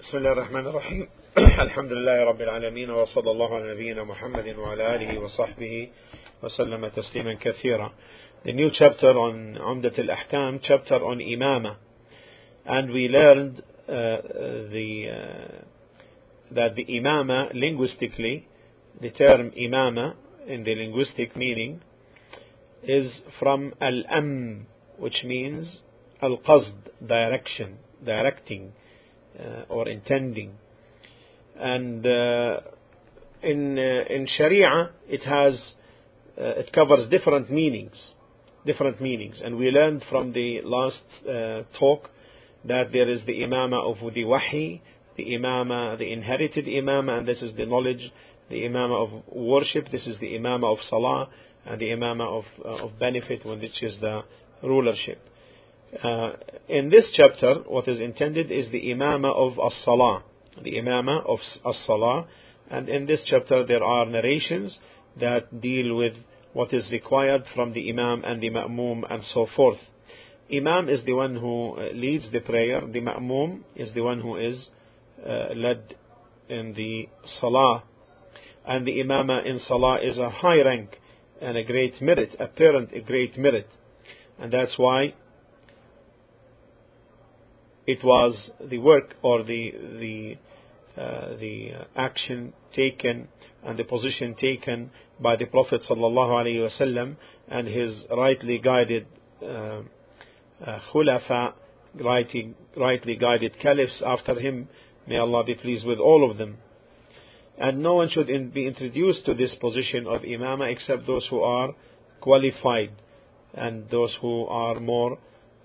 بسم الله الرحمن الرحيم الحمد لله رب العالمين وصلى الله على نبينا محمد وعلى آله وصحبه وسلم تسليما كثيرا The new chapter on Umdat al-Ahkam, chapter on Imama. And we learned uh, the, uh, that the Imama, linguistically, the term Imama in the linguistic meaning is from Al-Am, which means Al-Qasd, direction, directing uh, or intending. And uh, in, uh, in Sharia, it has, it covers different meanings different meanings. And we learned from the last uh, talk that there is the imama of the wahi, the imama, the inherited imama, and this is the knowledge, the imama of worship, this is the imama of salah, and the imama of, uh, of benefit, which is the rulership. Uh, in this chapter, what is intended is the imama of as-salah, the imama of as-salah, and in this chapter there are narrations that deal with what is required from the Imam and the Ma'mum and so forth. Imam is the one who leads the prayer, the Ma'mum is the one who is uh, led in the Salah. And the Imama in Salah is a high rank and a great merit, apparent a great merit. And that's why it was the work or the, the, uh, the action taken and the position taken by the Prophet ﷺ and his rightly guided uh, uh, khulafa, rightly, rightly guided caliphs after him. May Allah be pleased with all of them. And no one should in, be introduced to this position of imama except those who are qualified and those who are more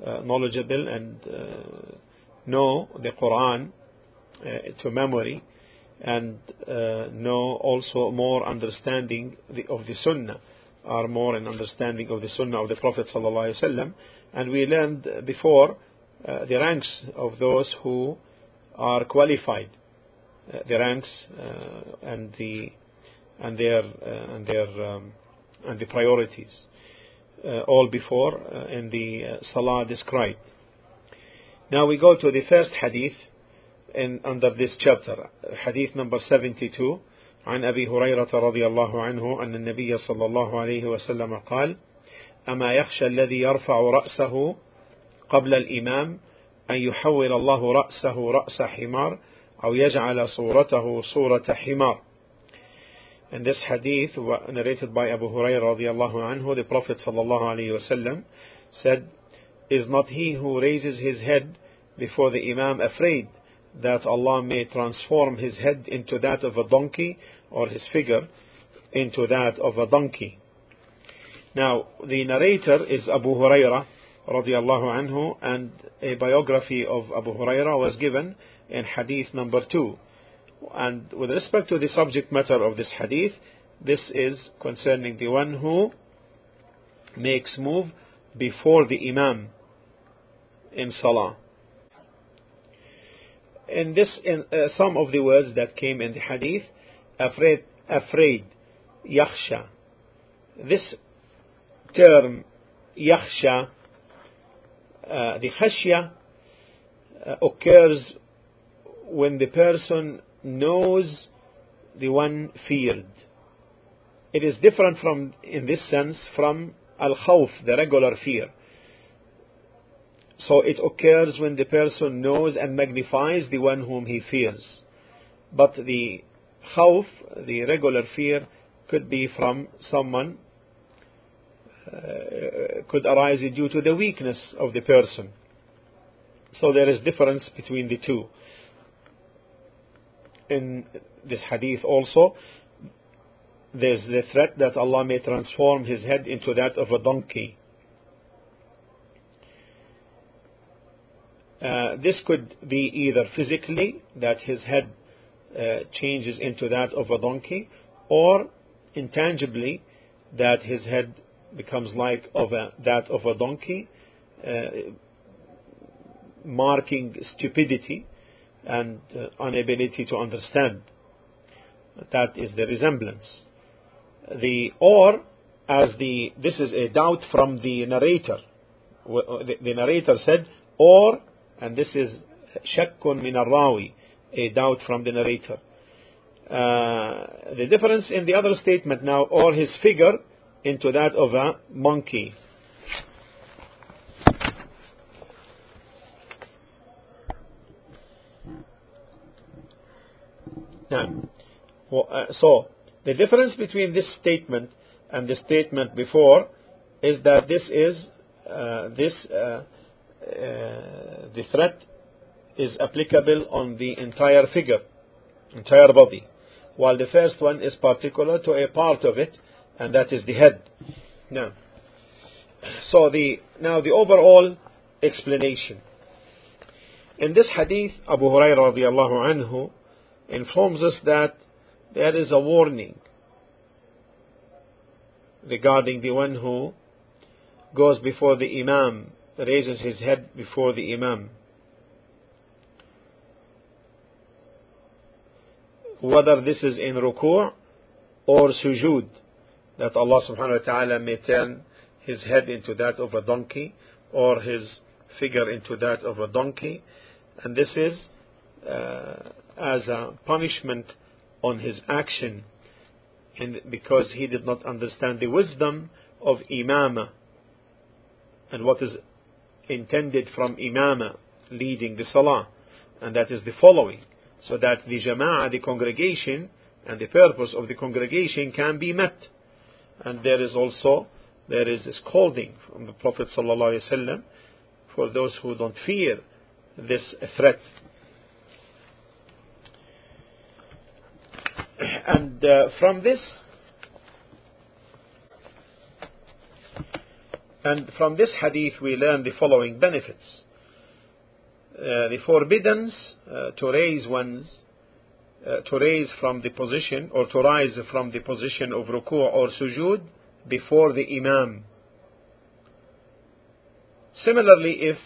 uh, knowledgeable and uh, know the Quran uh, to memory and uh, know also more understanding of the Sunnah, are more in understanding of the Sunnah of the Prophet ﷺ. And we learned before uh, the ranks of those who are qualified, uh, the ranks uh, and the and their uh, and their um, and the priorities, all before in the Salah described. Now we go to the first hadith in, under this chapter حديث number 72 عن أبي هريرة رضي الله عنه أن النبي صلى الله عليه وسلم قال أما يخشى الذي يرفع رأسه قبل الإمام أن يحول الله رأسه رأس حمار أو يجعل صورته صورة حمار In this hadith narrated by Abu Hurairah رضي الله عنه the Prophet صلى الله عليه وسلم said Is not he who raises his head before the Imam afraid that Allah may transform his head into that of a donkey or his figure into that of a donkey. Now, the narrator is Abu Huraira radiallahu anhu and a biography of Abu Huraira was given in hadith number two. And with respect to the subject matter of this hadith, this is concerning the one who makes move before the Imam in Salah in this in uh, some of the words that came in the hadith afraid afraid yakhsha. This term yakhsha uh, the khashya uh, occurs when the person knows the one feared it is different from in this sense from al khawf the regular fear so it occurs when the person knows and magnifies the one whom he fears. But the khawf, the regular fear, could be from someone, uh, could arise due to the weakness of the person. So there is difference between the two. In this hadith also, there's the threat that Allah may transform his head into that of a donkey. Uh, this could be either physically, that his head uh, changes into that of a donkey, or intangibly, that his head becomes like of a, that of a donkey, uh, marking stupidity and uh, inability to understand. That is the resemblance. The or as the this is a doubt from the narrator. The, the narrator said, or and this is shakkun min rawi a doubt from the narrator. Uh, the difference in the other statement now, or his figure into that of a monkey. Now, uh, so the difference between this statement and the statement before is that this is uh, this uh, uh, Uh, the threat is applicable on the entire figure, entire body, while the first one is particular to a part of it, and that is the head. Now, so the now the overall explanation. In this hadith, Abu Hurairah radiallahu anhu informs us that there is a warning regarding the one who goes before the Imam, raises his head before the Imam. Whether this is in ruku' or sujood, that Allah subhanahu wa ta'ala may turn his head into that of a donkey or his figure into that of a donkey. And this is uh, as a punishment on his action in, because he did not understand the wisdom of imama and what is intended from imama leading the salah and that is the following. So that the jama'ah the congregation and the purpose of the congregation can be met. And there is also there is a scolding from the prophet sallallahu for those who don't fear this threat. And uh, from this and from this hadith we learn the following benefits uh, the forbiddance uh, to raise one's uh, to raise from the position or to rise from the position of ruku' or sujood before the imam similarly if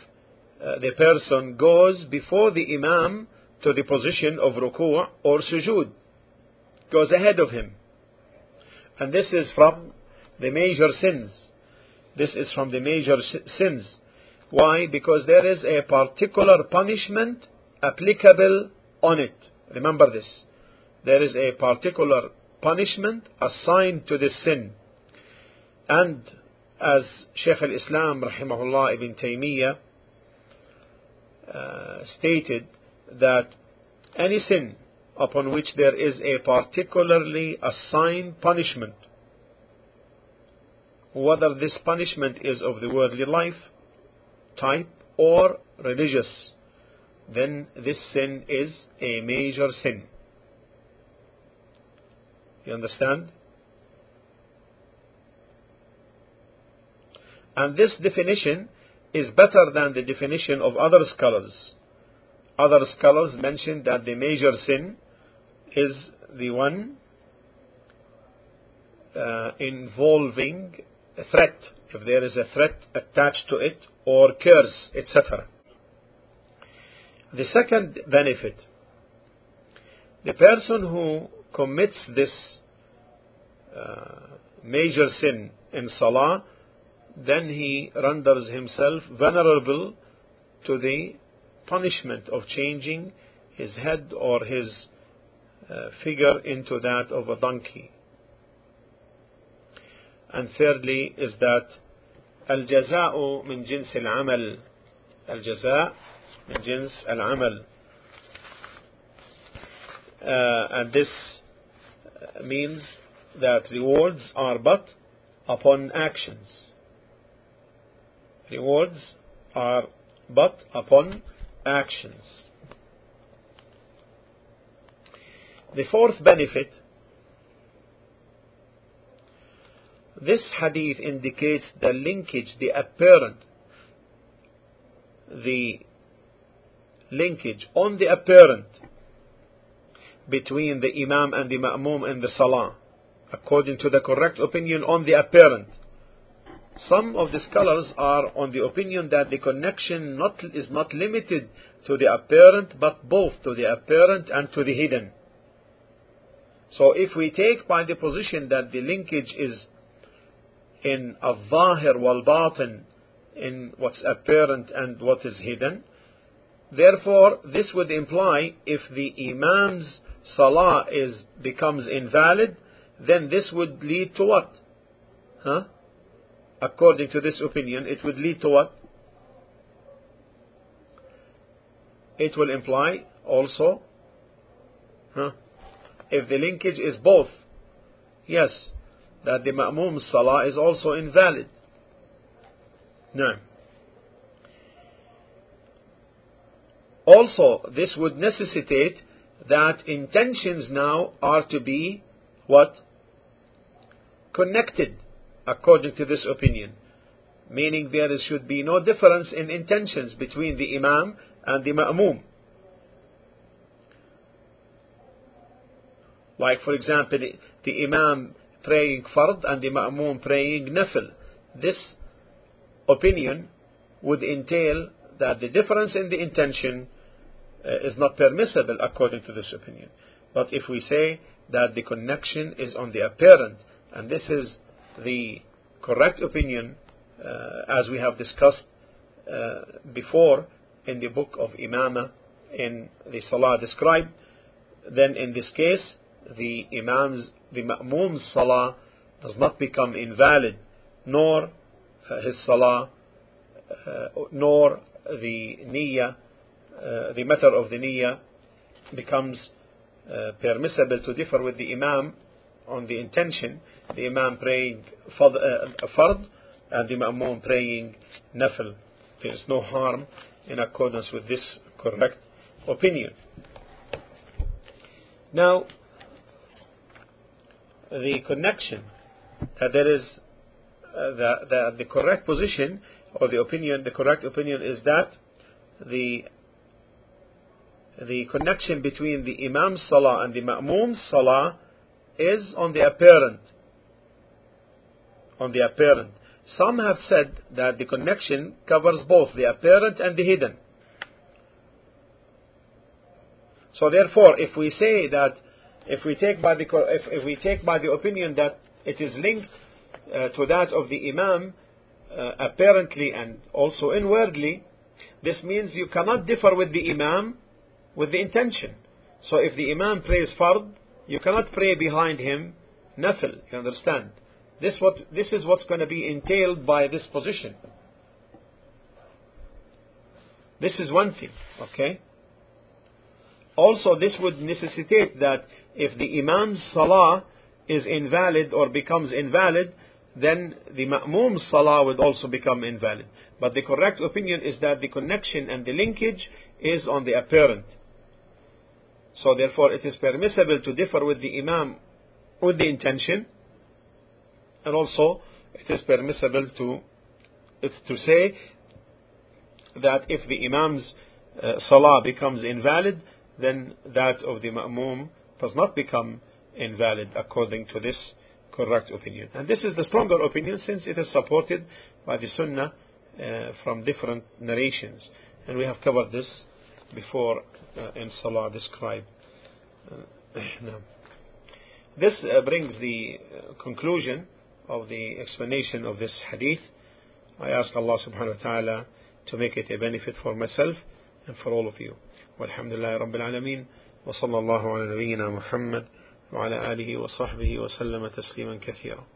uh, the person goes before the imam to the position of ruku' or sujood goes ahead of him. And this is from the major sins. This is from the major sins. Why? Because there is a particular punishment applicable on it. Remember this. There is a particular punishment assigned to this sin. And as Shaykh al-Islam rahimahullah ibn Taymiyyah uh, stated that any sin upon which there is a particularly assigned punishment, whether this punishment is of the worldly life type or religious, then this sin is a major sin. You understand? And this definition is better than the definition of other scholars. Other scholars mention that the major sin is the one uh, involving a threat, if there is a threat attached to it, or curse, etc. The second benefit the person who commits this uh, major sin in Salah, then he renders himself vulnerable to the punishment of changing his head or his uh, figure into that of a donkey. And thirdly is that الجزاء من جنس العمل الجزاء من جنس العمل uh, and this means that rewards are but upon actions rewards are but upon actions The fourth benefit this hadith indicates the linkage, the apparent, the linkage on the apparent between the Imam and the Ma'mum in the Salah, according to the correct opinion on the apparent. Some of the scholars are on the opinion that the connection not, is not limited to the apparent, but both to the apparent and to the hidden. So if we take by the position that the linkage is in al-zahir wal-batin, in what's apparent and what is hidden, therefore, this would imply if the Imam's Salah is becomes invalid, then this would lead to what? Huh? According to this opinion, it would lead to what? It will imply also, huh? if the linkage is both, yes, that the Ma'mum's Salah is also invalid. No. Also, this would necessitate that intentions now are to be what? Connected, according to this opinion. Meaning there should be no difference in intentions between the Imam and the Ma'mum. Like, for example, the, the Imam praying Fard and the Ma'mum praying Nafil. This opinion would entail that the difference in the intention uh, is not permissible according to this opinion. But if we say that the connection is on the apparent, and this is the correct opinion, uh, as we have discussed uh, before in the book of Imama in the Salah described, then in this case, the Imam's, the Ma'mum's Salah does not become invalid, nor uh, his Salah, uh, nor the Niyyah, uh, the matter of the Niyyah becomes uh, permissible to differ with the Imam on the intention, the Imam praying fard, uh, fard and the Ma'mum praying Nafil. There is no harm in accordance with this correct opinion. Now, the connection that there is uh, the, the, the correct position or the opinion, the correct opinion is that the the connection between the Imam's Salah and the Ma'mum's Salah is on the apparent. On the apparent. Some have said that the connection covers both the apparent and the hidden. So therefore, if we say that, if we take by the, if, if we take by the opinion that it is linked uh, to that of the Imam, uh, apparently and also inwardly, this means you cannot differ with the Imam with the intention. So if the Imam prays Fard, you cannot pray behind him Nafil. You understand? This, what, this is what's going to be entailed by this position. This is one thing, okay? Also, this would necessitate that if the Imam's Salah is invalid or becomes invalid, then the Ma'mum's Salah would also become invalid. But the correct opinion is that the connection and the linkage is on the apparent. So therefore it is permissible to differ with the Imam with the intention and also it is permissible to to say that if the Imam's uh, Salah becomes invalid then that of the Ma'mum does not become invalid according to this correct opinion. And this is the stronger opinion since it is supported by the Sunnah uh, from different narrations. And we have covered this before uh, in Salah described. Uh. This uh, brings the uh, conclusion of the explanation of this hadith. I ask Allah subhanahu wa ta'ala to make it a benefit for myself and for all of you. والحمد لله رب العالمين وصلى الله على نبينا محمد وعلى آله وصحبه وسلم تسليما كثيرا.